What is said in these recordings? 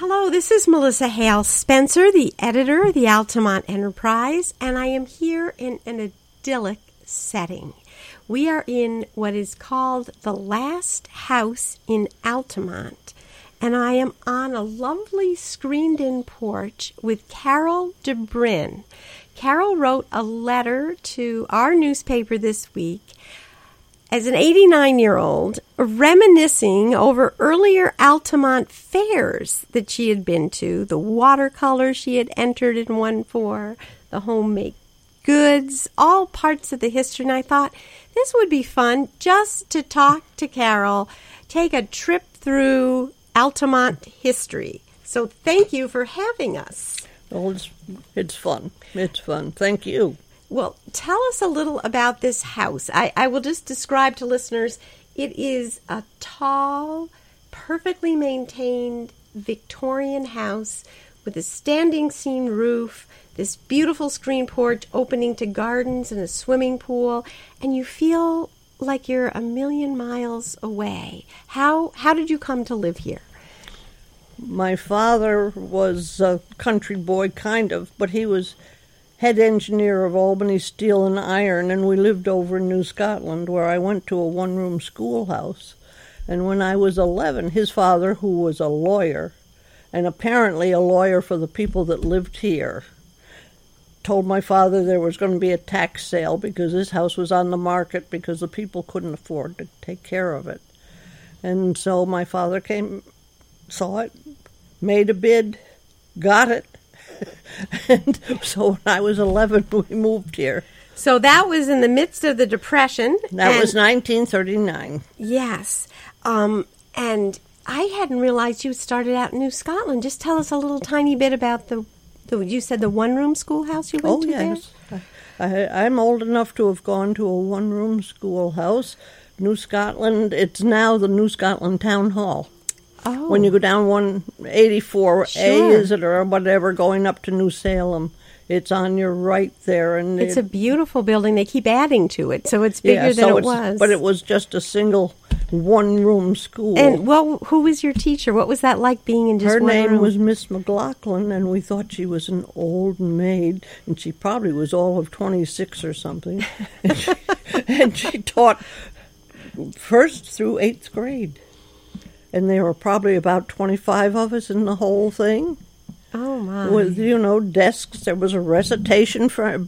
Hello, this is Melissa Hale Spencer, the editor of the Altamont Enterprise, and I am here in an idyllic setting. We are in what is called the last house in Altamont, and I am on a lovely screened in porch with Carol DeBrin. Carol wrote a letter to our newspaper this week as an 89 year old, reminiscing over earlier Altamont fairs that she had been to, the watercolors she had entered and won for, the homemade goods, all parts of the history. And I thought this would be fun just to talk to Carol, take a trip through Altamont history. So thank you for having us. Oh, it's, it's fun. It's fun. Thank you. Well, tell us a little about this house. I, I will just describe to listeners it is a tall, perfectly maintained Victorian house with a standing seam roof, this beautiful screen porch opening to gardens and a swimming pool, and you feel like you're a million miles away. How how did you come to live here? My father was a country boy, kind of, but he was head engineer of Albany Steel and Iron, and we lived over in New Scotland, where I went to a one room schoolhouse. And when I was 11, his father, who was a lawyer, and apparently a lawyer for the people that lived here, told my father there was going to be a tax sale because this house was on the market because the people couldn't afford to take care of it. And so my father came, saw it, made a bid, got it, and so when I was 11, we moved here. So that was in the midst of the Depression. That was 1939. Yes. Um, and I hadn't realized you started out in New Scotland. Just tell us a little tiny bit about the, the you said the one room schoolhouse you went oh, to yes. I, I'm old enough to have gone to a one room schoolhouse. New Scotland, it's now the New Scotland Town Hall. Oh. When you go down 184A, Sure. is it, or whatever, going up to New Salem, it's on your right there. and It's it, a beautiful building. They keep adding to it, so it's bigger yeah, than it was. But it was just a single one room school. And well, who was your teacher? What was that like being in just Her one name room? was Miss McLaughlin, and we thought she was an old maid, and she probably was all of 26 or something. and, she, and she taught first through eighth grade. And there were probably about 25 of us in the whole thing. Oh my! With, you know, desks. There was a recitation for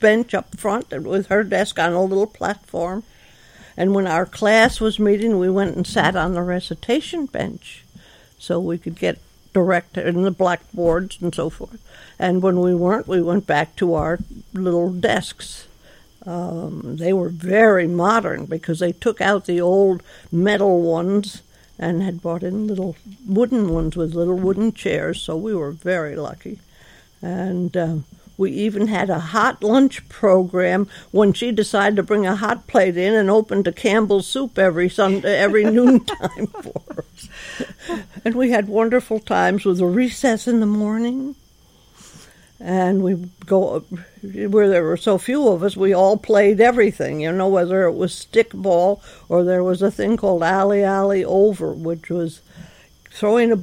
bench up front with her desk on a little platform. And when our class was meeting, we went and sat on the recitation bench so we could get direct in the blackboards and so forth. And when we weren't, we went back to our little desks. Um, they were very modern because they took out the old metal ones and had brought in little wooden ones with little wooden chairs, so we were very lucky. And um, we even had a hot lunch program when she decided to bring a hot plate in and opened a Campbell's soup every Sunday, every noontime for us. And we had wonderful times with a recess in the morning. And we go where there were so few of us. We all played everything, you know, whether it was stickball or there was a thing called alley alley over, which was throwing a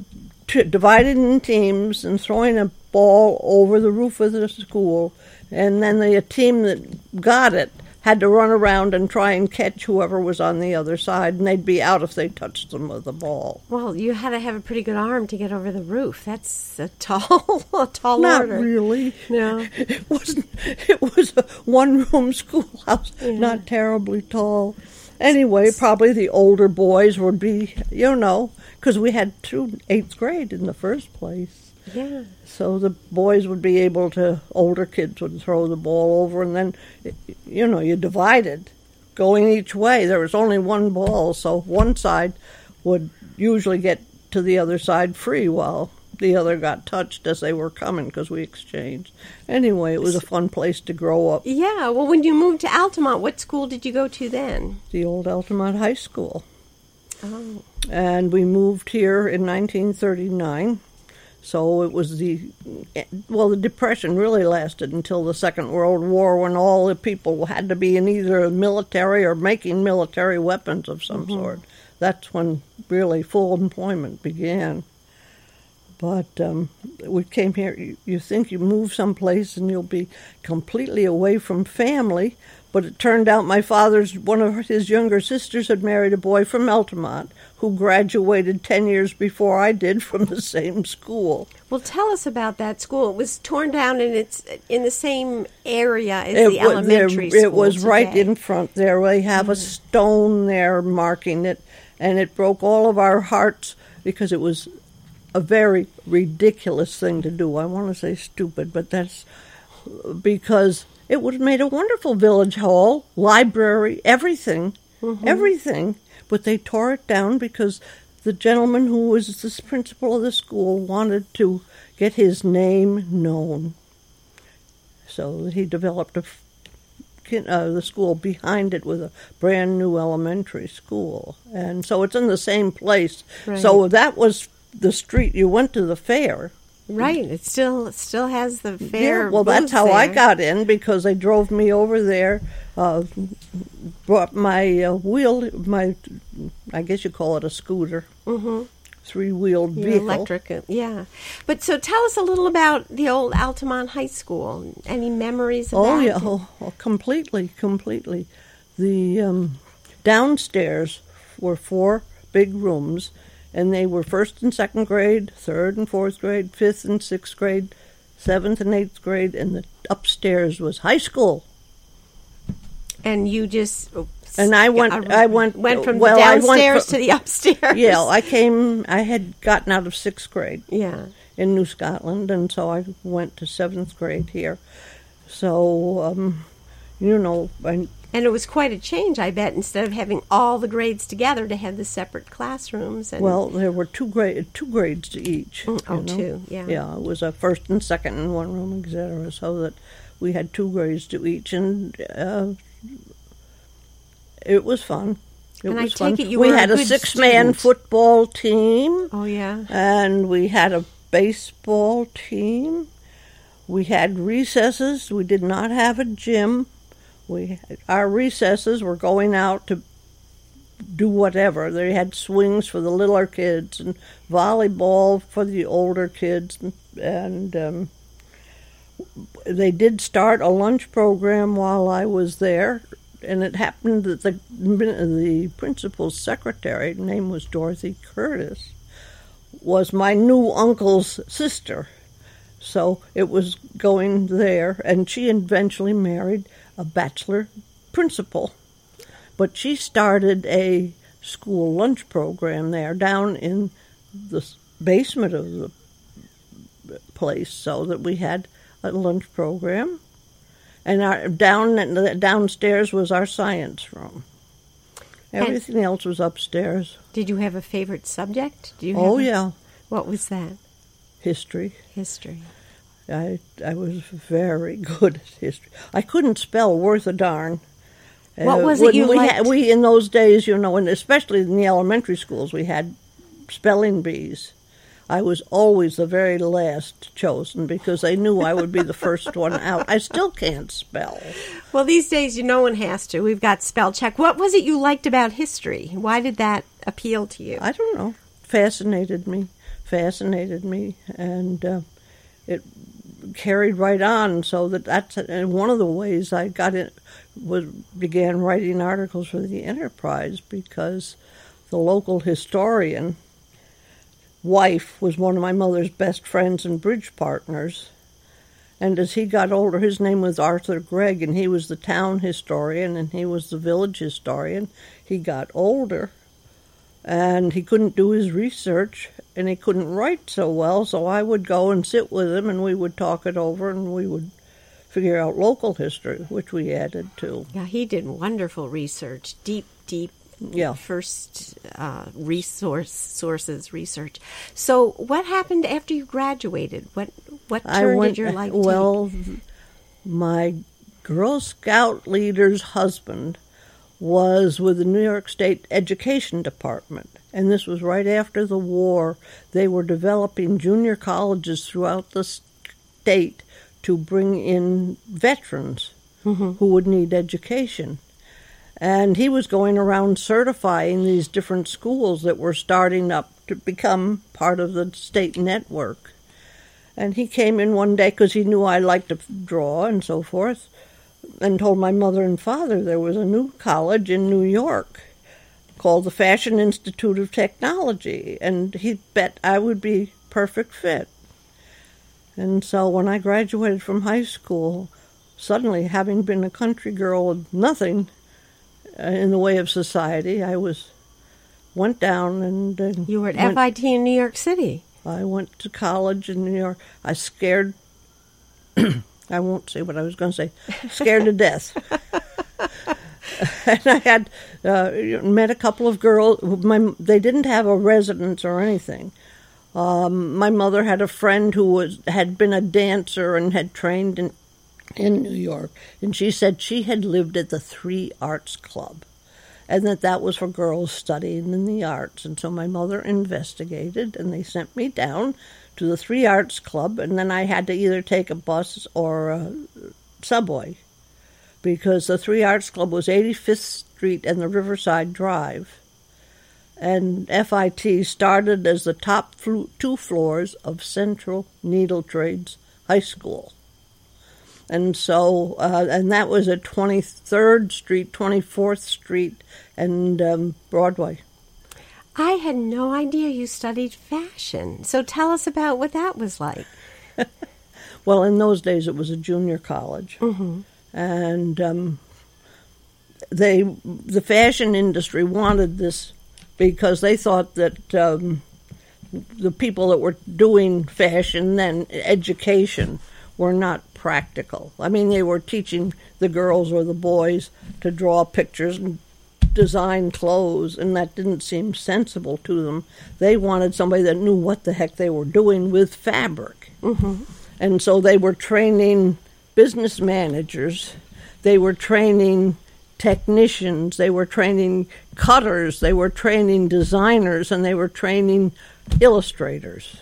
t- divided in teams and throwing a ball over the roof of the school, and then the team that got it had to run around and try and catch whoever was on the other side, and they'd be out if they touched them with the ball. well, you had to have a pretty good arm to get over the roof. That's a tall, a tall Not order. really. No. It wasn't. It was a one-room schoolhouse, not terribly tall. Anyway, probably the older boys would be, you know, because we had two eighth grade in the first place. Yeah. So the boys would be able to, older kids would throw the ball over, and then, you know, you divided, going each way. There was only one ball, so one side would usually get to the other side free while the other got touched as they were coming because we exchanged. Anyway, it was a fun place to grow up. Yeah. Well, when you moved to Altamont, what school did you go to then? The old Altamont High School. Oh. and we moved here in 1939. So it was the well, the depression really lasted until the Second World War, when all the people had to be in either military or making military weapons of some sort. That's when really full employment began. But um, we came here. You, you think you move someplace and you'll be completely away from family, but it turned out my father's one of his younger sisters had married a boy from Altamont who graduated 10 years before I did from the same school. Well, tell us about that school. It was torn down and it's in the same area as it the was, elementary there, school. It was right in front there. They have a hmm. stone there marking it, and it broke all of our hearts because it was a very ridiculous thing to do. I want to say stupid, but that's because it would have made a wonderful village hall, library, everything, everything. But they tore it down because the gentleman who was the principal of the school wanted to get his name known. So he developed a uh, the school behind it with a brand new elementary school, and so it's in the same place. So that was the street you went to the fair. Right. It still still has the fair. Yeah, well, that's how I got in because they drove me over there. Uh, brought my uh, wheel, my I guess you call it a scooter, mm-hmm. three wheeled vehicle. electric, uh, yeah. But so tell us a little about the old Altamont High School. Any memories of Oh that? yeah, oh, oh, completely, completely. The um, downstairs were four big rooms, and they were first and second grade, third and fourth grade, fifth and sixth grade, seventh and eighth grade, and the upstairs was high school. And you just oh, And I went- I went- went from well, the I went downstairs to the upstairs. Yeah, I came. I had gotten out of sixth grade yeah. in New Scotland, and so I went to seventh grade here. So, um, you know, I, And it was quite a change, I bet. Instead of having all the grades together, to have the separate classrooms. And Well, there were two grade two grades to each. Mm, oh, know? two, yeah. Yeah, it was a first and second in one room, etc. So that we had two grades to each, and uh, it was fun. It And I was take fun. it you we a had a good six-man football team, oh yeah, and we had a baseball team. We had recesses. We did not have a gym. We our recesses were going out to do whatever. They had swings for the littler kids and volleyball for the older kids, and, um, they did start a lunch program while I was there. And it happened that the the principal's secretary, name was Dorothy Curtis, was my new uncle's sister. So it was going there, and she eventually married a bachelor principal. But she started a school lunch program there down in the basement of the place, so that we had a lunch program. And our down downstairs was our science room. And- Everything else was upstairs. did you have a favorite subject? Do you? Oh have a- yeah, What was that? history. History. I I was very good at history. I couldn't spell worth a darn. What Uh, was it you we liked? Had, we in those days, you know, and especially in the elementary schools, we had spelling bees. I was always the very last chosen because they knew I would be the first one out. I still can't spell. Well, these days, you no one has to. We've got spell check. What was it you liked about history? Why did that appeal to you? I don't know. Fascinated me, fascinated me, and uh, it carried right on. So that that's and one of the ways I got it was began writing articles for the Enterprise because the local historian wife was one of my mother's best friends and bridge partners. And as he got older, his name was Arthur Gregg, and he was the town historian, and he was the village historian. He got older, and he couldn't do his research and he couldn't write so well so i would go and sit with him and we would talk it over and we would figure out local history which we added to Yeah, he did wonderful research, deep, deep. Yeah. First uh, resource sources research. So, what happened after you graduated? What what turn went did your life well my girl scout leader's husband was with the new york state education department and this was right after the war they were developing junior colleges throughout the state to bring in veterans mm-hmm. who would need education. And he was going around certifying these different schools that were starting up to become part of the state network. And he came in one day because he knew I liked to draw and so forth, and told my mother and father there was a new college in New York called the Fashion Institute of Technology, and he bet I would be perfect fit. And so when I graduated from high school, suddenly having been a country girl with nothing uh, in the way of society, I was went down and uh, You were at went- FIT in New York City. I went to college in New York. I scared. I won't say what I was going to say. Scared to death. and I had uh, met a couple of girls. My they didn't have a residence or anything. Um, my mother had a friend who was had been a dancer and had trained in in New York, and she said she had lived at the Three Arts Club and that that was for girls studying in the arts. And so my mother investigated, and they sent me down to the Three Arts Club, and then I had to either take a bus or a subway because the Three Arts Club was 85th Street and the Riverside Drive. And FIT started as the top two floors of Central Needle Trades High School and so uh, and that was at 23rd Street, 24th Street, and um, Broadway. I had no idea you studied fashion. So tell us about what that was like. Well, in those days it was a junior college, and um, they the fashion industry wanted this because they thought that um, the people that were doing fashion then education were not practical. I mean, they were teaching the girls or the boys to draw pictures and design clothes, and that didn't seem sensible to them. They wanted somebody that knew what the heck they were doing with fabric. Mm-hmm. And so they were training business managers, they were training technicians, they were training cutters, they were training designers, and they were training illustrators.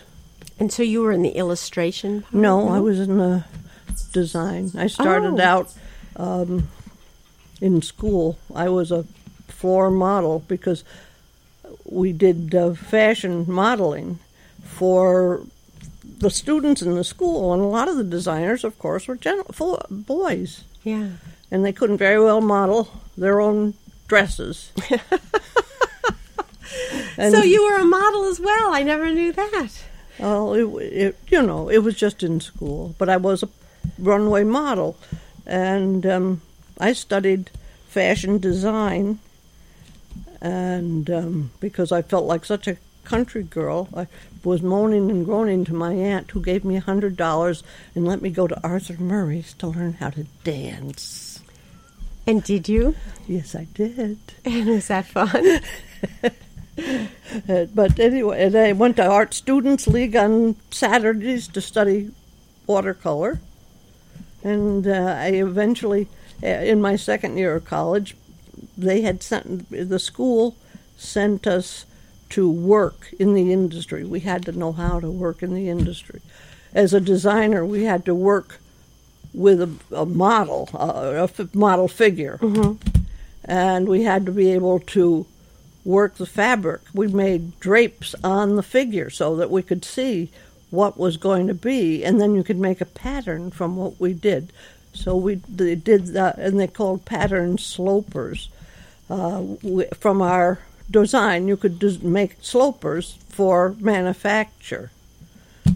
And so you were in the illustration part? No, I was in the design. I started Oh. out um, in school. I was a floor model because we did uh, fashion modeling for the students in the school, and a lot of the designers, of course, were gen- full boys, Yeah. and they couldn't very well model their own dresses. So you were a model as well. I never knew that. Well, it, it, you know, it was just in school, but I was a runway model, and um, I studied fashion design, and um, because I felt like such a country girl, I was moaning and groaning to my aunt, who gave me a hundred dollars and let me go to Arthur Murray's to learn how to dance. And did you? Yes, I did. And was that fun? Uh, but anyway, and I went to Art Students League on Saturdays to study watercolor. And uh, I eventually, uh, in my second year of college, they had sent, the school sent us to work in the industry. We had to know how to work in the industry. As a designer, we had to work with a, a model, a, a f- model figure. Mm-hmm. And we had to be able to work the fabric. We made drapes on the figure so that we could see what was going to be, and then you could make a pattern from what we did. So we they did that, and they called pattern slopers. Uh, from our design, you could make slopers for manufacture.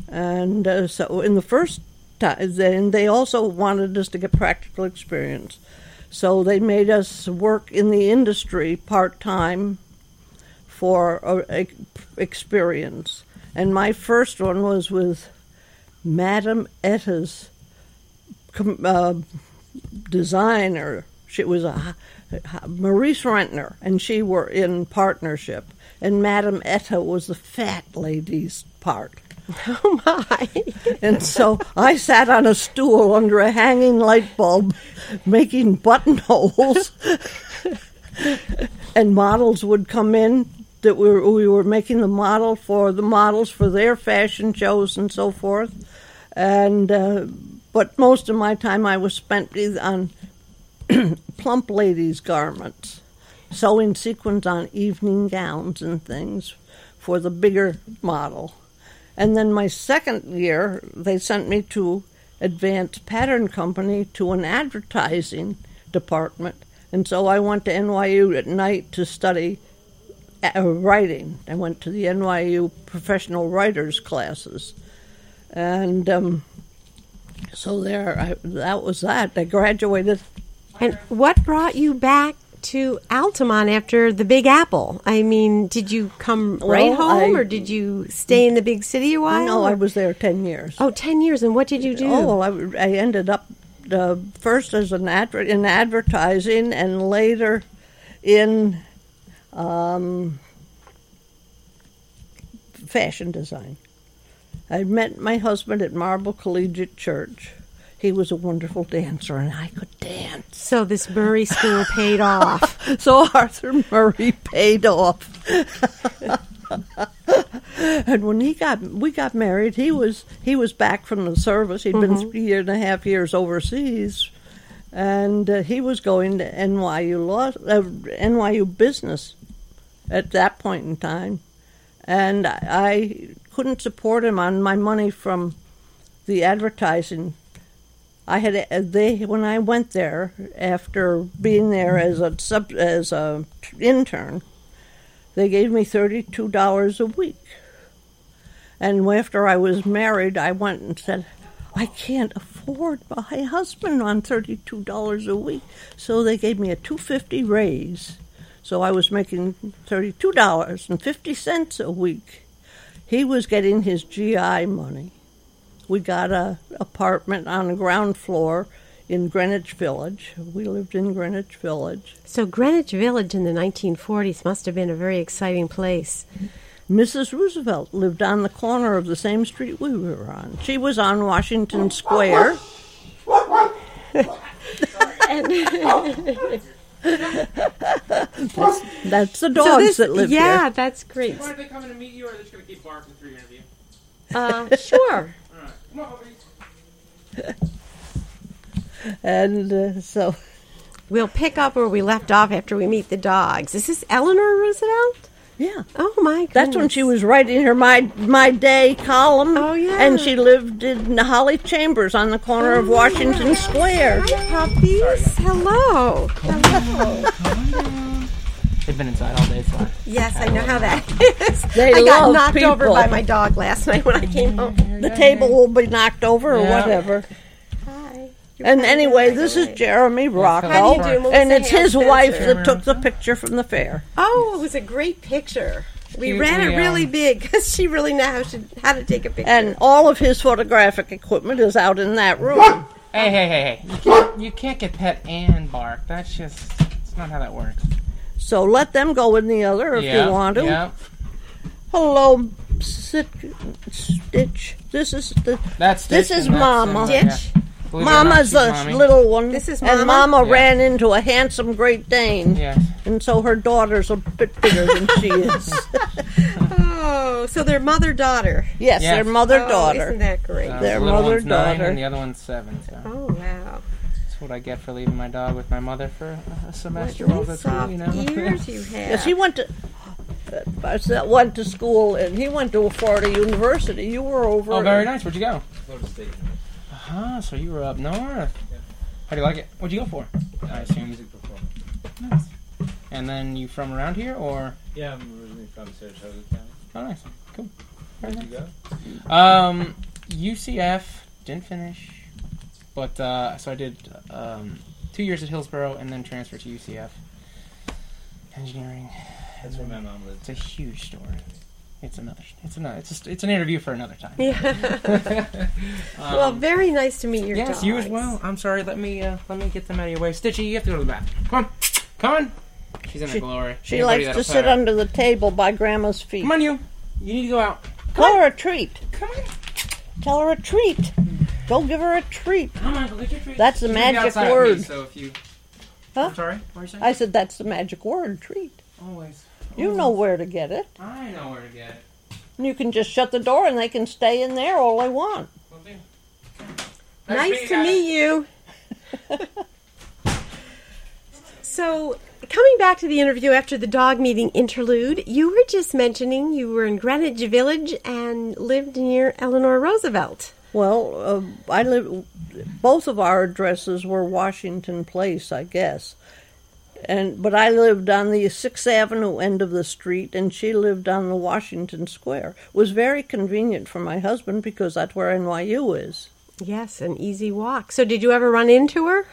And uh, so, in the first time, then they also wanted us to get practical experience. So they made us work in the industry part time for uh, ex- experience. And my first one was with Madame Etta's uh, designer. She was a Maurice Rentner, and she were in partnership. And Madame Etta was the fat lady's part. oh my. And so I sat on a stool under a hanging light bulb making buttonholes. and models would come in that we were, we were making the model for the models for their fashion shows and so forth. And uh, but most of my time I was spent on plump ladies' garments, sewing sequins on evening gowns and things for the bigger model. And then my second year, they sent me to Advanced Pattern Company to an advertising department. And so I went to NYU at night to study uh, writing. I went to the NYU professional writers classes. And um, so there, I, that was that. I graduated. And what brought you back to Altamont after the Big Apple? I mean, did you come right Well, home, I- or did you stay in the big city a while? No, I was there 10 years. Oh, 10 years. And what did you do? Oh, I, I ended up uh, first as an adver- in advertising and later in um, fashion design. I met my husband at Marble Collegiate Church. He was a wonderful dancer, and I could dance. So this Murray school paid off. So Arthur Murray paid off. and when he got we got married, he was he was back from the service. he had been three year and a half years overseas, and uh, he was going to NYU law uh, NYU business at that point in time, and I couldn't support him on my money from the advertising. I had uh, they when I went there after being there as a sub as a intern, they gave me thirty two dollars a week. And after I was married, I went and said, I can't afford my husband on thirty two dollars a week. So they gave me a two fifty raise. So I was making thirty two dollars and fifty cents a week. He was getting his GI money we got a apartment on the ground floor in Greenwich Village. We lived in Greenwich Village. So Greenwich Village in the 1940s must have been a very exciting place. Mrs. Roosevelt lived on the corner of the same street we were on. She was on Washington Square. that's, that's the dogs so this, that live yeah, here. Yeah, that's great. Why Are they coming to meet you, or are they just going to keep barking through your interview? Uh, sure. All right. On. And uh, so, We'll pick up where we left off after we meet the dogs. Is this Eleanor Roosevelt? Yeah. Oh my goodness. That's when she was writing her my my day column. Oh, yeah. And she lived in Holley Chambers on the corner of oh, Washington Square. Hi, puppies. Hello. Hello. They've been inside all day, so. yes, I know how that is. They I got love knocked over by my dog last night when I came home. The table will be knocked over or Yeah. whatever. Hi. You're And anyway, right this away. is Jeremy Rocco. How do you do, Melissa and it's his Spencer? wife that took the picture from the fair. Oh, it was a great picture. We Cute, ran it we, really um, big because she really knew how to, how to take a picture. And all of his photographic equipment is out in that room. Hey, hey, hey, hey! You can't, you can't get pet and bark. That's just. It's not how that works. So let them go in the other if yeah, you want to. Yeah. Hello, Sit, Stitch. This is the That's This Stitch This is and that's, Mama. uh, Ditch? Yeah. Believe it not, Mama's she's the mommy. little one. This is And Mama? Mama Yeah. ran into a handsome Great Dane. Yes. And so her daughter's a bit bigger than she is. oh, so they're mother daughter. Yes, Yes. their mother Oh, daughter. Isn't that great? Uh, Their the little mother, one's nine daughter. and the other one's seven. So Oh wow! that's what I get for leaving my dog with my mother for a semester while I was nice soft You know. ears you have. Yes, he went to. uh, I went to school and he went to a Florida University. You were over. Oh, very nice. Where'd you go? Florida State. Uh-huh, so you were up north. How do you like it? What'd you go for? I assume. Music performance. Nice. And then you from around here, or? Yeah, I'm originally from Saratoga County. Oh, nice. Cool. Very Where'd you go? Um, UCF didn't finish, but uh, so I did um, two years at Hillsborough and then transferred to UCF. Engineering. That's where my mom lived. It's a huge story. It's another. It's another. It's just, it's an interview for another time. Yeah. well, very nice to meet your Um, Yes, dogs. you as well. I'm sorry. Let me uh, let me get them out of your way. Stitchy, you have to go to the bathroom. Come on, come on. She's in her She- glory. She Anybody likes to sit her. under the table by Grandma's feet. Come on, you. You need to go out. Tell her a treat. Come on. Tell her a treat. Go give her a treat. Come on, go get your treat. That's the She's magic outside with me, word. so if you. Huh? I'm sorry. What are you saying? I said that's the magic word, treat. Always. You know where to get it. I know where to get it. And you can just shut the door and they can stay in there all they want. Will do. Nice to meet you. so, coming back to the interview after the dog meeting interlude, you were just mentioning you were in Greenwich Village and lived near Eleanor Roosevelt. Well, uh, I live. Both of our addresses were Washington Place, I guess, and but I lived on the Sixth Avenue end of the street, and she lived on the Washington Square. It was very convenient for my husband because that's where NYU is. Yes, an easy walk. So, did you ever run into her?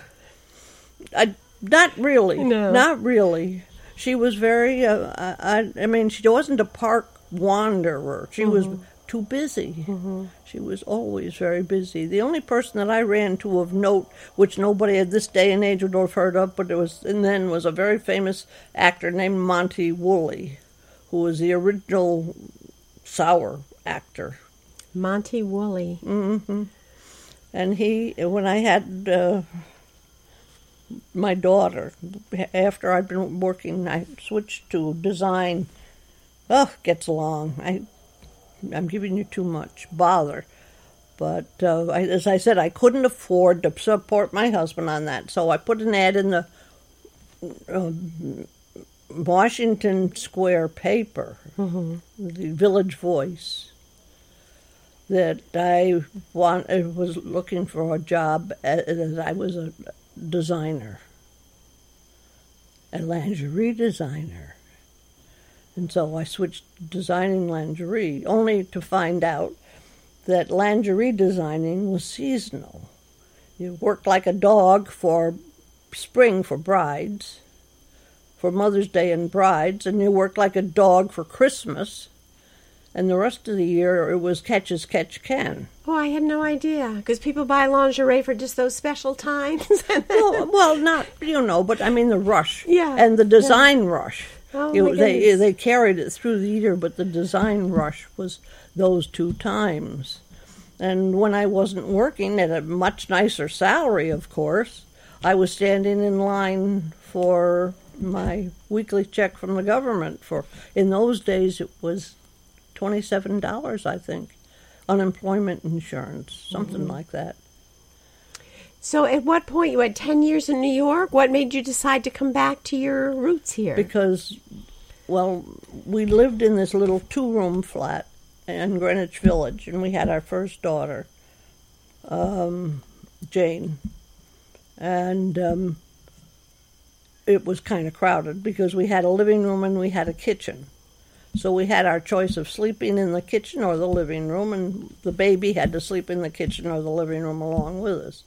I not really, No. not really. She was very. Uh, I, I mean, she wasn't a park wanderer. She was too busy. She was always very busy. The only person that I ran to of note, which nobody at this day and age would have heard of, but it was and then was a very famous actor named Monty Woolley, who was the original sour actor. Monty Woolley. Mm-hmm. and he when i had uh, my daughter after i'd been working i switched to design oh gets long i i'm giving you too much bother. But uh, I, as i said i couldn't afford to support my husband on that. So i put an ad in the um, washington square paper the village voice that I want I was looking for a job as I was a designer, a lingerie designer, and so I switched to designing lingerie, only to find out that lingerie designing was seasonal. You worked like a dog for spring for brides, for Mother's Day and brides, and you worked like a dog for Christmas and the rest of the year it was catch as catch can. Oh, I had no idea. Because people buy lingerie for just those special times. well, well, not you know, but I mean the rush, Yeah, and the design rush. Oh, my they goodness. they carried it through the year, but the design rush was those two times. And when I wasn't working at a much nicer salary, of course, I was standing in line for my weekly check from the government. For in those days, it was twenty-seven dollars, I think, unemployment insurance, something Mm-hmm. like that. So, at what point you had 10 years in New York? What made you decide to come back to your roots here? because well we lived in this little two room flat in greenwich village and we had our first daughter um, jane and um, it was kind of crowded because we had a living room and we had a kitchen so we had our choice of sleeping in the kitchen or the living room and the baby had to sleep in the kitchen or the living room along with us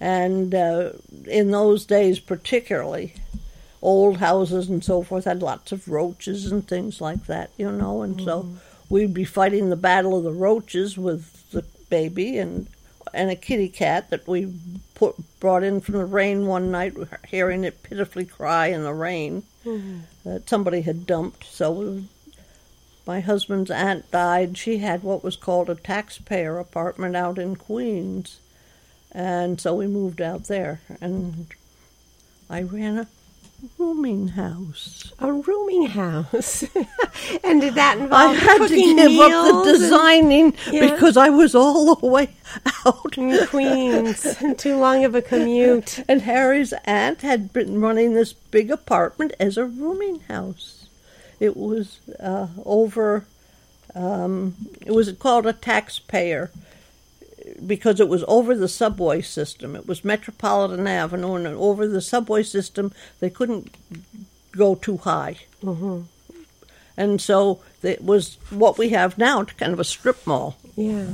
and uh, in those days particularly old houses and so forth had lots of roaches and things like that, you know, and so we'd be fighting the battle of the roaches with the baby and and a kitty cat that we put brought in from the rain one night, hearing it pitifully cry in the rain that somebody had dumped. So my husband's aunt died. She had what was called a taxpayer apartment out in Queens, and so we moved out there, and I ran a rooming house. a rooming house. and did that I involve had to cooking give meals up the designing Yeah. because I was all the way out. in Queens? Too long of a commute. And Harry's aunt had been running this big apartment as a rooming house. It was uh, over. Um, it was called a taxpayer because it was over the subway system. It was Metropolitan Avenue, and over the subway system, they couldn't go too high. Mm-hmm. And so it was what we have now, kind of a strip mall. Yeah.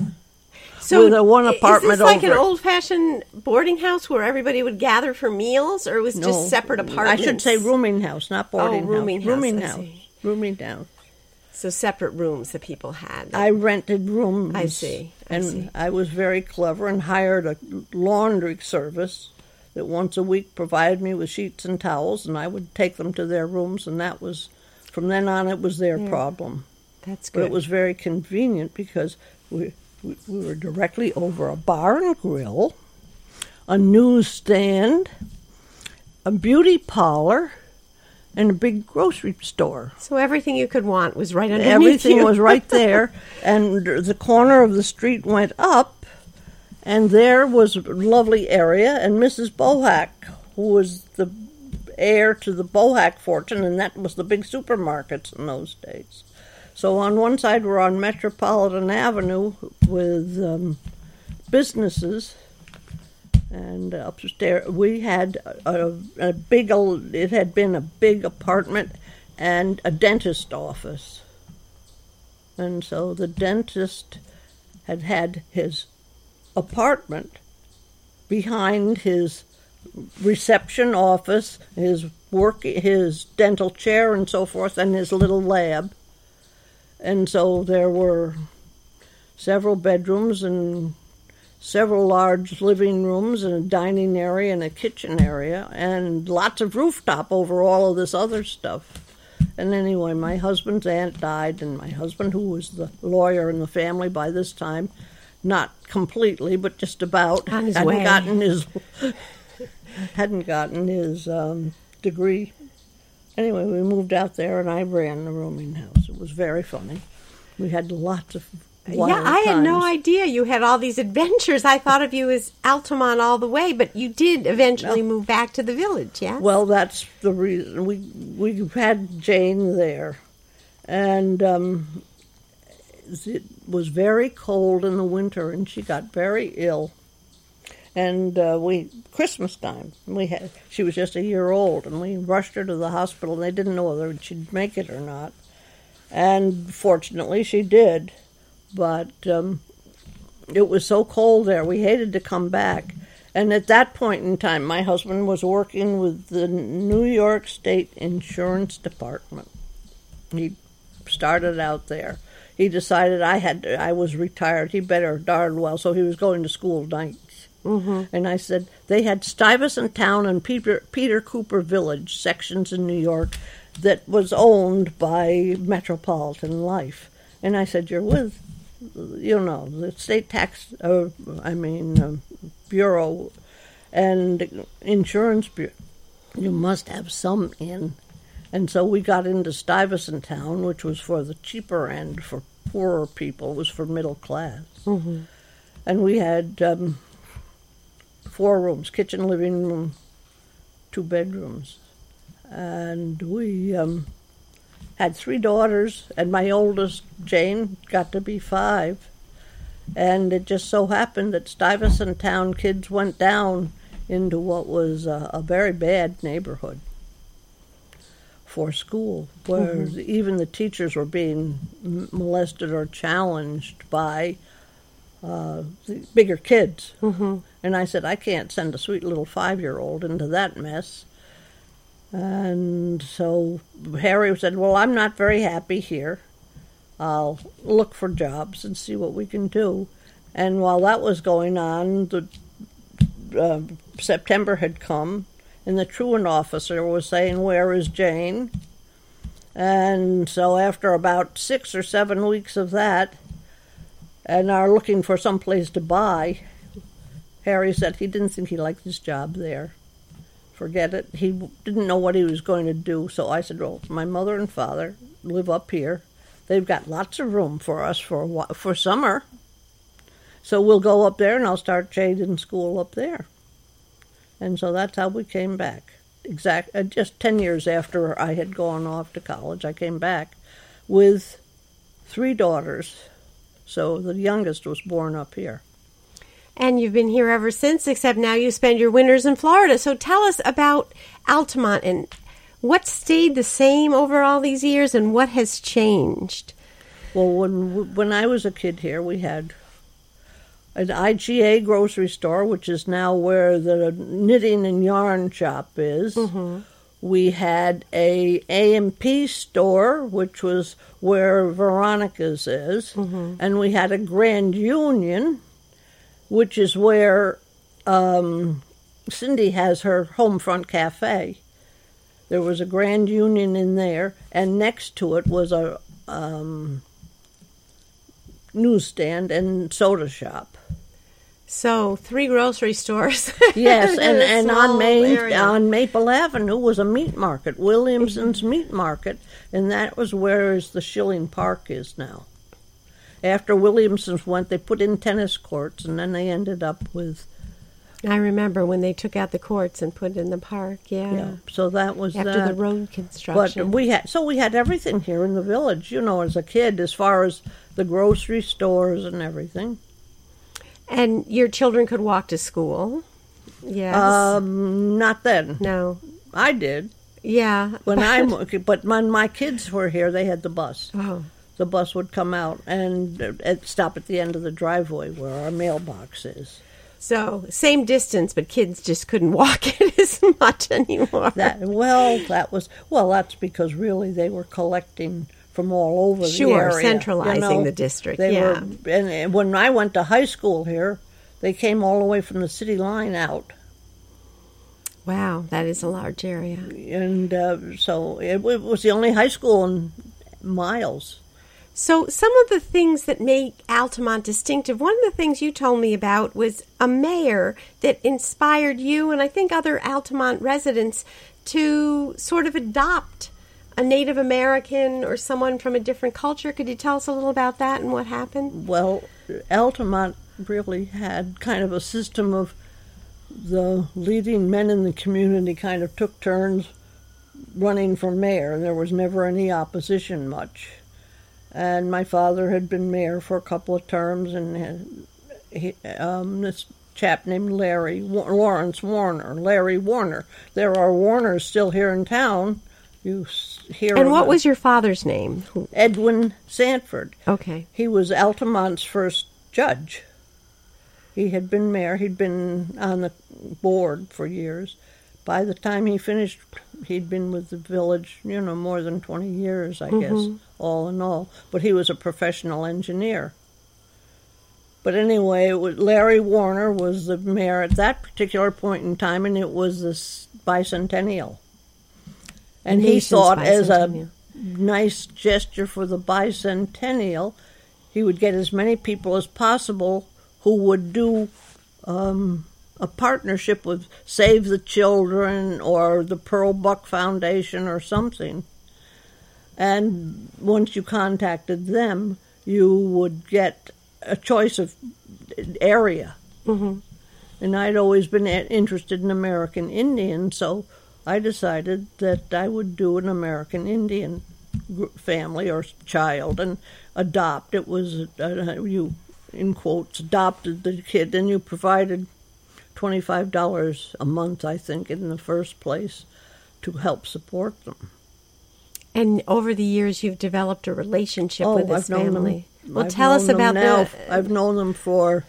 So With a one apartment is this like over an old-fashioned boarding house where everybody would gather for meals, or it was No, just separate apartments? I should say rooming house, not boarding oh, rooming house. house, Rooming house. Rooming house. So separate rooms that people had. I rented rooms. I see, I and see. I was very clever and hired a laundry service that once a week provided me with sheets and towels, and I would take them to their rooms, and that was from then on it was their problem. That's But good. it was very convenient because we, we we were directly over a bar and grill, a newsstand, a beauty parlor, and a big grocery store. so everything you could want was right underneath Everything you. was right there, and the corner of the street went up, and there was a lovely area, and Mrs. Bohack, who was the heir to the Bohack fortune, and that was the big supermarkets in those days. So on one side, we're on Metropolitan Avenue with um, businesses, and upstairs we had a, a big. It had been a big apartment and a dentist office, and so the dentist had had his apartment behind his reception office, his work, his dental chair, and so forth, and his little lab. And so there were several bedrooms and several large living rooms and a dining area and a kitchen area and lots of rooftop over all of this other stuff. And anyway, my husband's aunt died, and my husband, who was the lawyer in the family by this time, not completely, but just about, hadn't way. gotten his hadn't gotten his um, degree. Anyway, we moved out there, and I ran the rooming house. It was very funny. We had lots of yeah, I had no idea you had all these adventures. I thought of you as Altamont all the way, but you did eventually move back to the village, yeah? Well, that's the reason we we had Jane there, and um, it was very cold in the winter, and she got very ill. And uh, we Christmas time we had she was just a year old, and we rushed her to the hospital. and They didn't know whether she'd make it or not, and fortunately she did. But um, it was so cold there, we hated to come back. And at that point in time, my husband was working with the New York State Insurance Department. He started out there. He decided I had I was retired. He better darn well, so he was going to school nights. Mm-hmm. And I said they had Stuyvesant Town and Peter Peter Cooper Village sections in New York that was owned by Metropolitan Life. And I said, "You're with, you know, the state tax. Uh, I mean, um, bureau and insurance bureau. You must have some in." And so we got into Stuyvesant Town, which was for the cheaper end, for poorer people. It was for middle class. Mm-hmm. And we had um, four rooms kitchen, living room, two bedrooms. And we um, had three daughters, and my oldest, Jane, got to be five. And it just so happened that Stuyvesant Town kids went down into what was a, a very bad neighborhood for school, where even the teachers were being molested or challenged by uh, the bigger kids. Mm-hmm. And I said, I can't send a sweet little five year old into that mess. And so Harry said, Well, I'm not very happy here. I'll look for jobs and see what we can do. And while that was going on, the uh, September had come, and the truant officer was saying, Where is Jane? And so, after about six or seven weeks of that, and are looking for some place to buy, Harry said he didn't think he liked his job there. Forget it. He didn't know what he was going to do. So I said, "Well, my mother and father live up here. They've got lots of room for us for a whi- for summer. So we'll go up there, and I'll start Jane in school up there." And so that's how we came back. Exact, uh, just ten years after I had gone off to college, I came back with three daughters. So the youngest was born up here. And you've been here ever since, except now you spend your winters in Florida. So tell us about Altamont and what stayed the same over all these years and what has changed. Well, when when I was a kid here, we had an IGA grocery store, which is now where the knitting and yarn shop is. Mm-hmm. We had a A&P store, which was where Veronica's is, mm-hmm. and we had a Grand Union, which is where um, Cindy has her home front cafe. There was a Grand Union in there, and next to it was a um, newsstand and soda shop. So three grocery stores. Yes, and, and on Main area. on Maple Avenue was a meat market, Williamson's Meat Market, and that was where is the Shilling Park is now. After Williamson's went, they put in tennis courts, and then they ended up with I remember when they took out the courts and put it in the park. Yeah. Yeah. So that was After that. the road construction. But we had so we had everything here in the village, you know, as a kid, as far as the grocery stores and everything. and your children could walk to school. Yes. Um, not then. no. I did Yeah. when I, but when my kids were here, they had the bus. Oh. The bus would come out and uh, stop at the end of the driveway where our mailbox is. So same distance, but kids just couldn't walk it as much anymore. That well, that was well. That's because really they were collecting from all over Sure, the area, you centralizing know. the district, They yeah. were, and, and when I went to high school here, they came all the way from the city line out, wow, that is a large area. and uh, so it, it was the only high school in miles. So, some of the things that make Altamont distinctive, one of the things you told me about was a mayor that inspired you and I think other Altamont residents to sort of adopt a Native American or someone from a different culture. Could you tell us a little about that and what happened? Well, Altamont really had kind of a system of the leading men in the community kind of took turns running for mayor, and there was never any opposition much. And my father had been mayor for a couple of terms, and had, he, um, this chap named Larry Lawrence Warner, Larry Warner. There are Warners still here in town. You hear And what was your father's name? Edwin Sanford? Okay. He was Altamont's first judge. He had been mayor, he'd been on the board for years. By the time he finished, he'd been with the village, you know, more than 20 years, I guess, all in all. But he was a professional engineer. But anyway, it was, Larry Warner was the mayor at that particular point in time, and it was this bicentennial. And he thought, as a nice gesture for the bicentennial, he would get as many people as possible who would do um, a partnership with Save the Children or the Pearl Buck Foundation or something. And once you contacted them, you would get a choice of area. Mhm. And I'd always been interested in American Indian, so I decided that I would do an American Indian family or child and adopt. It was uh, you, in quotes, adopted the kid, and you provided twenty five dollars a month, I think, in the first place, to help support them. And over the years, you've developed a relationship oh, with this I've family. Well, I've tell us about now. the. I've known them for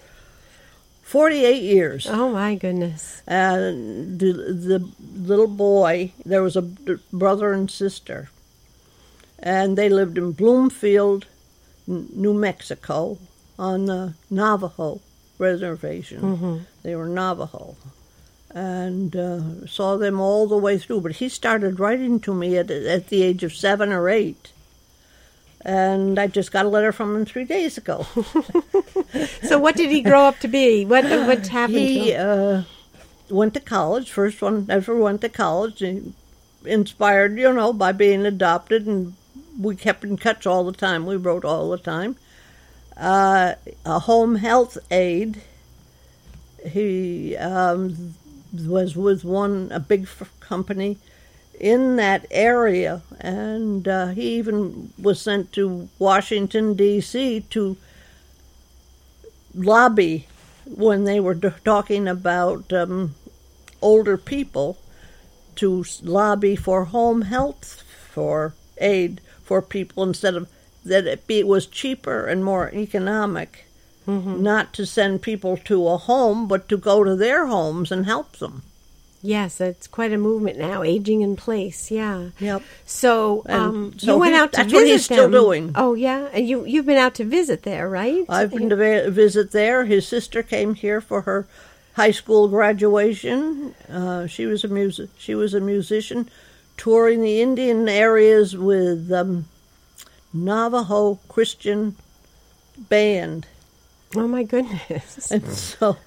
forty eight years. Oh my goodness! and the the little boy there was a brother and sister and they lived in bloomfield new mexico on the navajo reservation mm-hmm. they were navajo and uh, saw them all the way through but he started writing to me at, at the age of seven or eight and i just got a letter from him three days ago So, what did he grow up to be? What what happened to He uh, went to college. First one ever went to college. And inspired, you know, by being adopted, and we kept in touch all the time. We wrote all the time. Uh, a home health aide. He um, was with one a big company in that area, and uh, he even was sent to Washington D.C. to lobby when they were talking about um, older people to lobby for home health for aid for people instead of that it be was cheaper and more economic not to send people to a home but to go to their homes and help them Yes, it's quite a movement now, aging in place. Yeah. Yep. So, um, so you went he- out to that's visit what he's still doing. Oh, yeah, and you you've been out to visit there, right? I've been to vi- visit there. His sister came here for her high school graduation. Uh, she was a music. She was a musician, touring the Indian areas with um, Navajo Christian band. Oh my goodness. And so,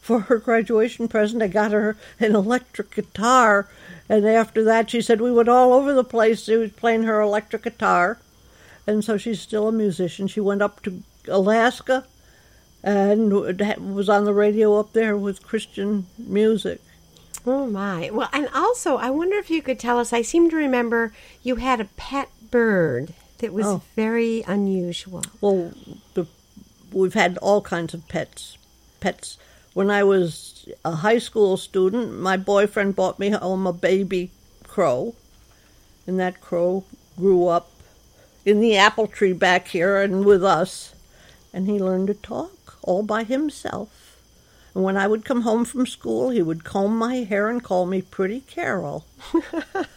for her graduation present, I got her an electric guitar. And after that, she said we went all over the place. She was playing her electric guitar. And so she's still a musician. She went up to Alaska and that was on the radio up there with Christian music. Oh my. Well, and also, I wonder if you could tell us. I seem to remember you had a pet bird that was Oh. very unusual. Well, the, we've had all kinds of pets. Pets. When I was a high school student, my boyfriend bought me home a baby crow, and that crow grew up in the apple tree back here and with us, and he learned to talk all by himself. And when I would come home from school, he would comb my hair and call me Pretty Carol,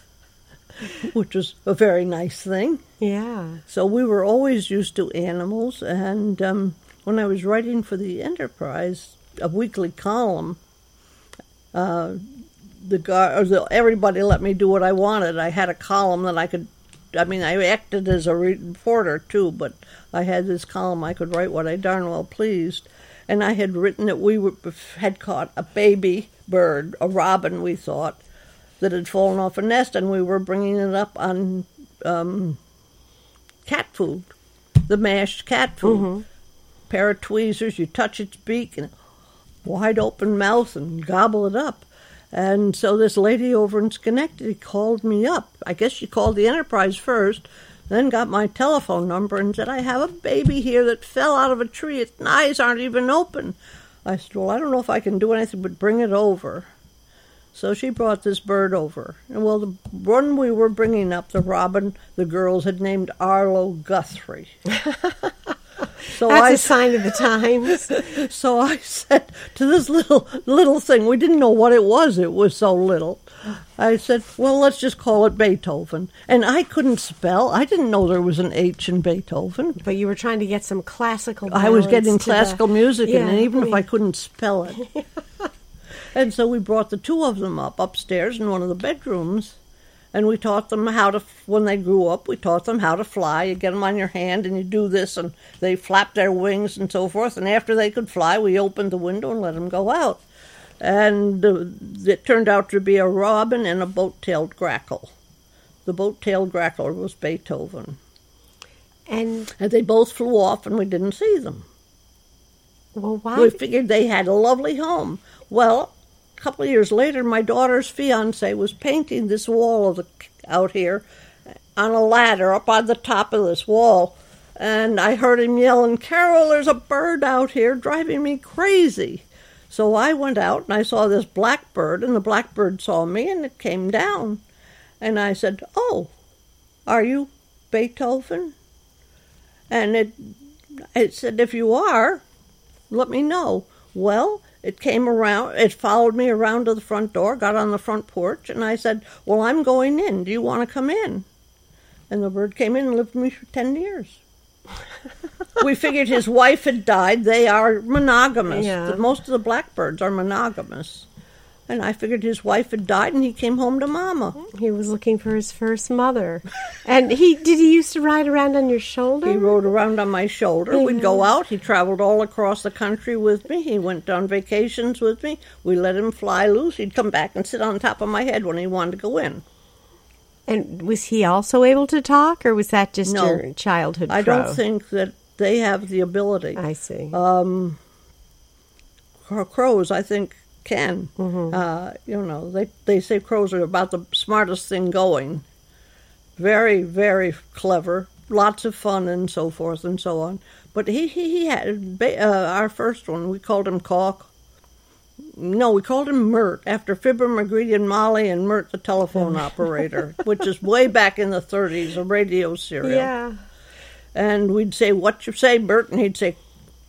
which was a very nice thing. Yeah. So we were always used to animals, and um, when I was writing for the Enterprise, a weekly column, uh, the guy, the, everybody let me do what I wanted. I had a column that I could. I mean, I acted as a reporter too, but I had this column I could write what I darn well pleased. And I had written that we were, had caught a baby bird, a robin, we thought, that had fallen off a nest, and we were bringing it up on um, cat food, the mashed cat food. Pair of tweezers, you touch its beak and wide open mouth and gobble it up. And so this lady over in Schenectady called me up. I guess she called the Enterprise first, then got my telephone number and said, I have a baby here that fell out of a tree. Its eyes aren't even open. I said, Well, I don't know if I can do anything but bring it over. So she brought this bird over. And well, the one we were bringing up, the robin, the girls had named Arlo Guthrie. so That's I a sign of the times. so I said to this little little thing, we didn't know what it was. It was so little. I said, "Well, let's just call it Beethoven." And I couldn't spell. I didn't know there was an H in Beethoven. but you were trying to get some classical. I was getting to the- classical music, Yeah, and even if. I couldn't spell it. and so we brought the two of them up upstairs in one of the bedrooms, and we taught them how to. When they grew up, we taught them how to fly. You get them on your hand, and you do this, and they flap their wings and so forth. And after they could fly, we opened the window and let them go out. And uh, it turned out to be a robin and a boat-tailed grackle. The boat-tailed grackle was Beethoven. And And they both flew off, and we didn't see them. well, why? We figured they had a lovely home. Well, a couple of years later, my daughter's fiance was painting this wall of the out here on a ladder up on the top of this wall, and I heard him yelling, "Carol, there's a bird out here driving me crazy." So I went out and I saw this blackbird, and the blackbird saw me and it came down, and I said, "Oh, are you Beethoven?" And it it said, "If you are, let me know. Well, it came around, it followed me around to the front door, got on the front porch, and I said, Well, I'm going in. Do you want to come in? And the bird came in and lived with me for 10 years. we figured his wife had died. They are monogamous. Yeah. Most of the blackbirds are monogamous. And I figured his wife had died and he came home to mama. he was looking for his first mother, and he did. He used to ride around on your shoulder. He rode around on my shoulder. We'd go out. He traveled all across the country with me. He went on vacations with me. We let him fly loose. He'd come back and sit on top of my head when he wanted to go in. And was he also able to talk, or was that just No. your childhood? I crow? don't think that they have the ability. I see. Um, crows, I think, can. Uh, you know, they they say crows are about the smartest thing going. Very, very clever. Lots of fun and so forth and so on. But he he, he had uh, our first one. We called him Caulk. No, we called him Mert after Fibber McGee and Molly and Mert the telephone operator, which is way back in the 30s, a radio serial yeah. and we'd say, "What you say, Bert?" And he'd say,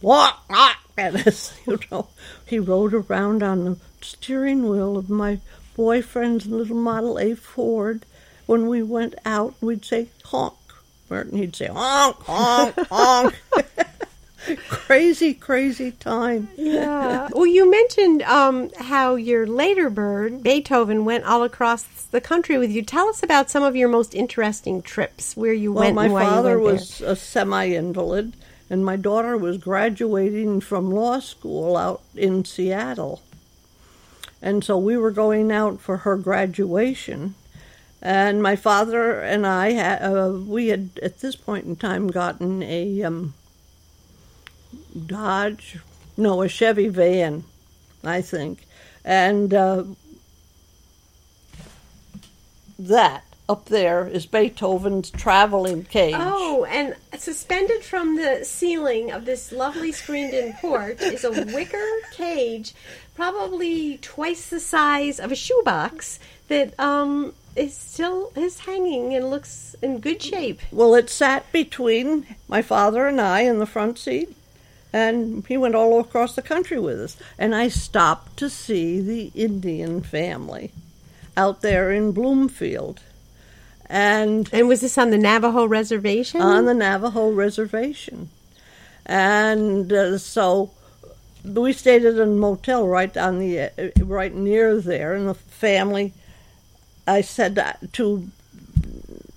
"What?" what?" At us. You know, he rode around on the steering wheel of my boyfriend's little Model A Ford. When we went out, we'd say, "Honk," and he'd say, "Honk, honk, honk." crazy, crazy time. Yeah. well, you mentioned um, how your later bird, Beethoven, went all across the country with you. Tell us about some of your most interesting trips where you Well, went my father was a semi-invalid, and my daughter was graduating from law school out in Seattle. And so we were going out for her graduation, and my father and I had uh, we had at this point in time gotten a um, Dodge no, a Chevy van, I think. And uh, that up there is Beethoven's traveling cage. Oh, and suspended from the ceiling of this lovely screened-in porch is a wicker cage, probably twice the size of a shoebox, that um is still is hanging and looks in good shape. Well, it sat between my father and I in the front seat, and he went all across the country with us. And I stopped to see the Indian family out there in Bloomfield. And And was this on the Navajo reservation? on the Navajo reservation. And uh, so we stayed at a motel right on the uh, right near there, and the family. I said to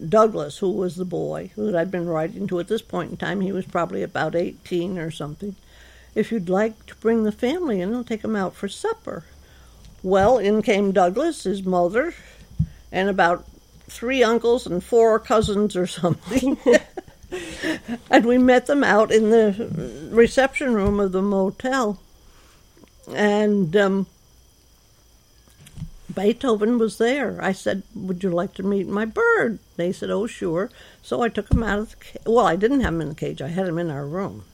Douglas, who was the boy who I'd been writing to at this point in time. He was probably about eighteen or something. If you'd like to bring the family in, I'll take them out for supper. Well, in came Douglas, his mother, and about three uncles and four cousins or something. and we met them out in the reception room of the motel. And um, Beethoven was there. I said, Would you like to meet my bird? They said, Oh, sure. So I took him out of the cage. Well, I didn't have him in the cage, I had him in our room.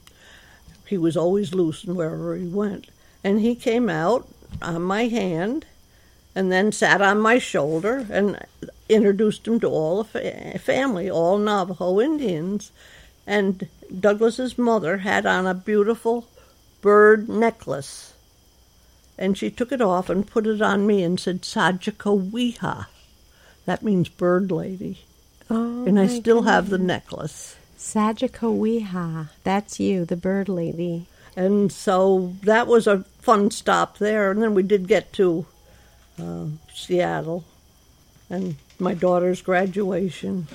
He was always loose and wherever he went. And he came out on my hand and then sat on my shoulder and introduced him to all the fa- family, all Navajo Indians. And Douglas's mother had on a beautiful bird necklace. And she took it off and put it on me and said, Sajika Weha. That means bird lady. oh, And I still have the goodness. necklace. Sajikawiha. That's you, the bird lady. And so that was a fun stop there. And then we did get to uh, Seattle and my daughter's graduation.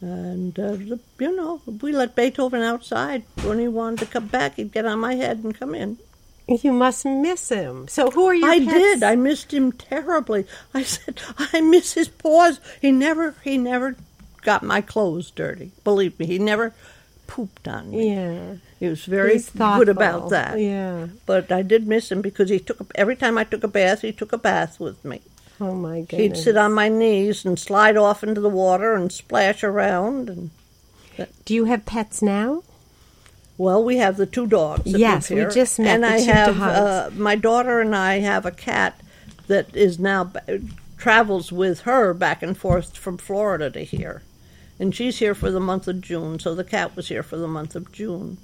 And, uh, the, you know, we let Beethoven outside. When he wanted to come back, he'd get on my head and come in. You must miss him. So who are you? I pets? did. I missed him terribly. I said, I miss his paws. He never, he never got my clothes dirty. Believe me, he never pooped on me. Yeah. He was very good about that. Yeah. But I did miss him because he took a, every time I took a bath, he took a bath with me. Oh my goodness. He'd sit on my knees and slide off into the water and splash around. And Do you have pets now? well, we have the two dogs. That Yes, we just met And the I two have uh, my daughter and I have a cat that is now ba- travels with her back and forth from Florida to here, and she's here for the month of June. So the cat was here for the month of June,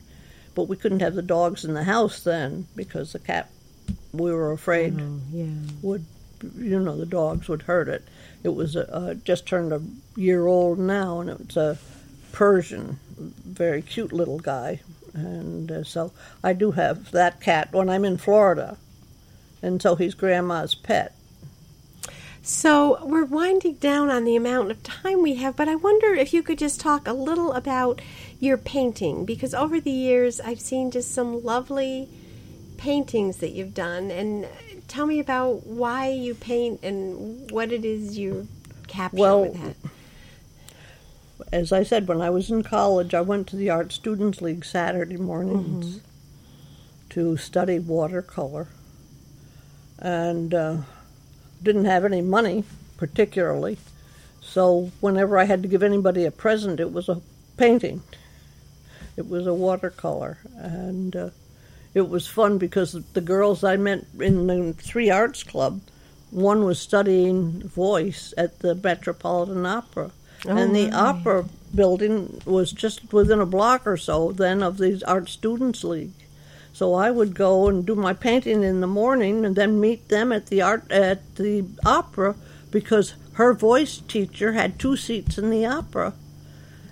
but we couldn't have the dogs in the house then because the cat we were afraid Oh, yeah. would you know the dogs would hurt it. It was a, uh, just turned a year old now, and it was a Persian, very cute little guy, and uh, so I do have that cat when I'm in Florida, and so he's Grandma's pet. So we're winding down on the amount of time we have, but I wonder if you could just talk a little about your painting because over the years I've seen just some lovely paintings that you've done and tell me about why you paint and what it is you capture Well, with that. As I said, when I was in college, I went to the Art Students League Saturday mornings to study watercolor, and uh, didn't have any money particularly. So whenever I had to give anybody a present, it was a painting. It was a watercolor, and uh, it was fun because the girls I met in the Three Arts Club, one was studying voice at the Metropolitan Opera, and the opera building was just within a block or so then of the Art Students League. So I would go and do my painting in the morning, and then meet them at the art at the opera because her voice teacher had two seats in the opera.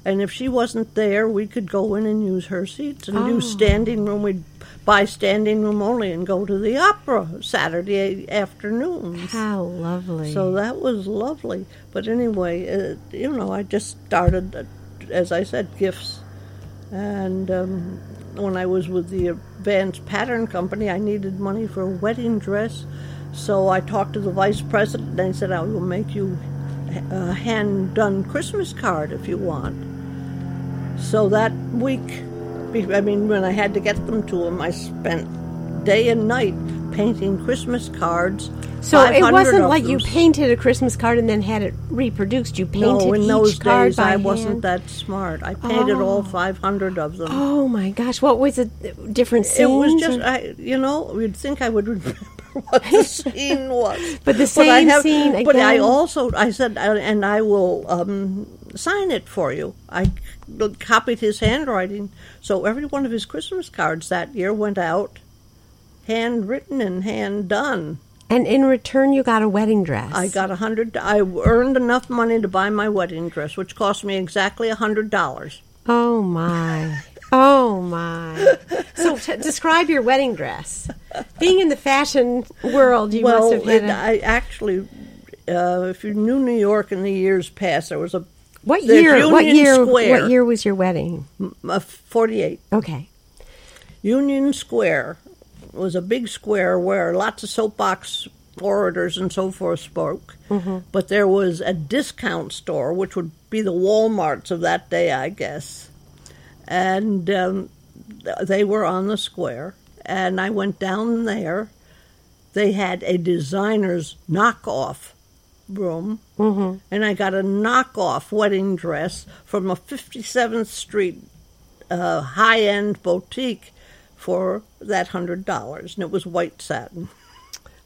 And if she wasn't there, we could go in and use her seats and Oh. do standing room. We'd buy standing room only and go to the opera Saturday afternoons. How lovely. So that was lovely. But anyway, uh, you know, I just started, uh, as I said, gifts. And um, when I was with the Advanced Pattern Company, I needed money for a wedding dress. So I talked to the vice president, and they said, I will make you a hand done Christmas card if you want. So that week, I mean, when I had to get them to him, I spent day and night painting Christmas cards. So it wasn't like you painted a Christmas card and then had it reproduced. You painted No, in each those card days I wasn't that smart. I painted all 500 of them. Oh my gosh! What was it? Different scenes? it was just, or- I, you know, you'd think I would remember what the scene was. But the same but I have- scene But I also, I said, and I will um, sign it for you. I copied his handwriting, so every one of his Christmas cards that year went out handwritten and hand done. and in return, you got a wedding dress. I got a hundred. I earned enough money to buy my wedding dress, which cost me exactly a hundred dollars. Oh my! Oh my! So t- describe your wedding dress. Being in the fashion world, you well, must have had it, a, I actually, uh, if you knew New York in the years past, there was a what there's year? what year? Square. What year was your wedding? a forty-eight. Okay. Union Square was a big square where lots of soapbox orators and so forth spoke. But there was a discount store, which would be the Walmarts of that day, I guess. And um, they were on the square. And I went down there. They had a designer's knockoff room. Mm-hmm. And I got a knockoff wedding dress from a 57th Street uh, high end boutique for that hundred dollars, and it was white satin.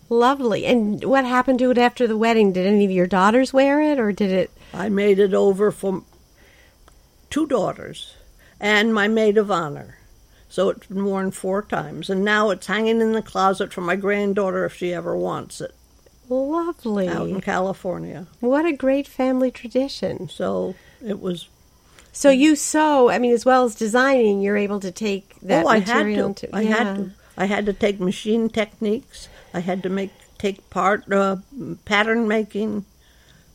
Lovely. And what happened to it after the wedding? Did any of your daughters wear it, or did it? I made it over for two daughters and my maid of honor. So it's been worn four times, and now it's hanging in the closet for my granddaughter if she ever wants it Lovely. out in California. What a great family tradition. So it was. So you sew. I mean, as well as designing, you're able to take that oh, I had material. to. into- I yeah. had to. I had to take machine techniques. I had to make take part uh, pattern making.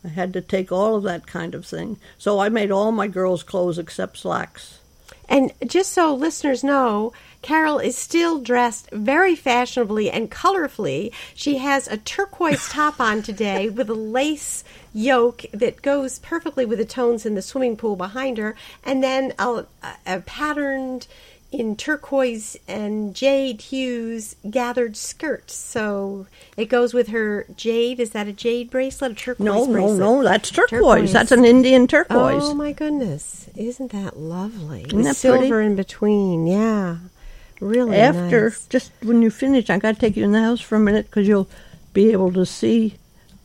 I had to take all of that kind of thing. So I made all my girls' clothes except slacks. And just so listeners know, Carol is still dressed very fashionably and colorfully. She has a turquoise top on today with a lace yoke that goes perfectly with the tones in the swimming pool behind her, and then a, a patterned in turquoise and jade hues gathered skirt. So it goes with her jade. Is that a jade bracelet? A turquoise No, no, bracelet? no. That's turquoise. Turquoise. That's an Indian turquoise. Oh my goodness! Isn't that lovely? Isn't With that silver pretty? in between, yeah. Really After, nice. just when you finish, I got to take you in the house for a minute because you'll be able to see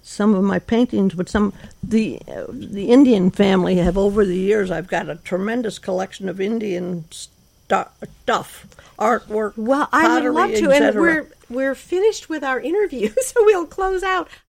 some of my paintings. But some the uh, the Indian family have over the years. I've got a tremendous collection of Indian stu- stuff, artwork. Well, I would love to, and we're we're finished with our interview, so we'll close out.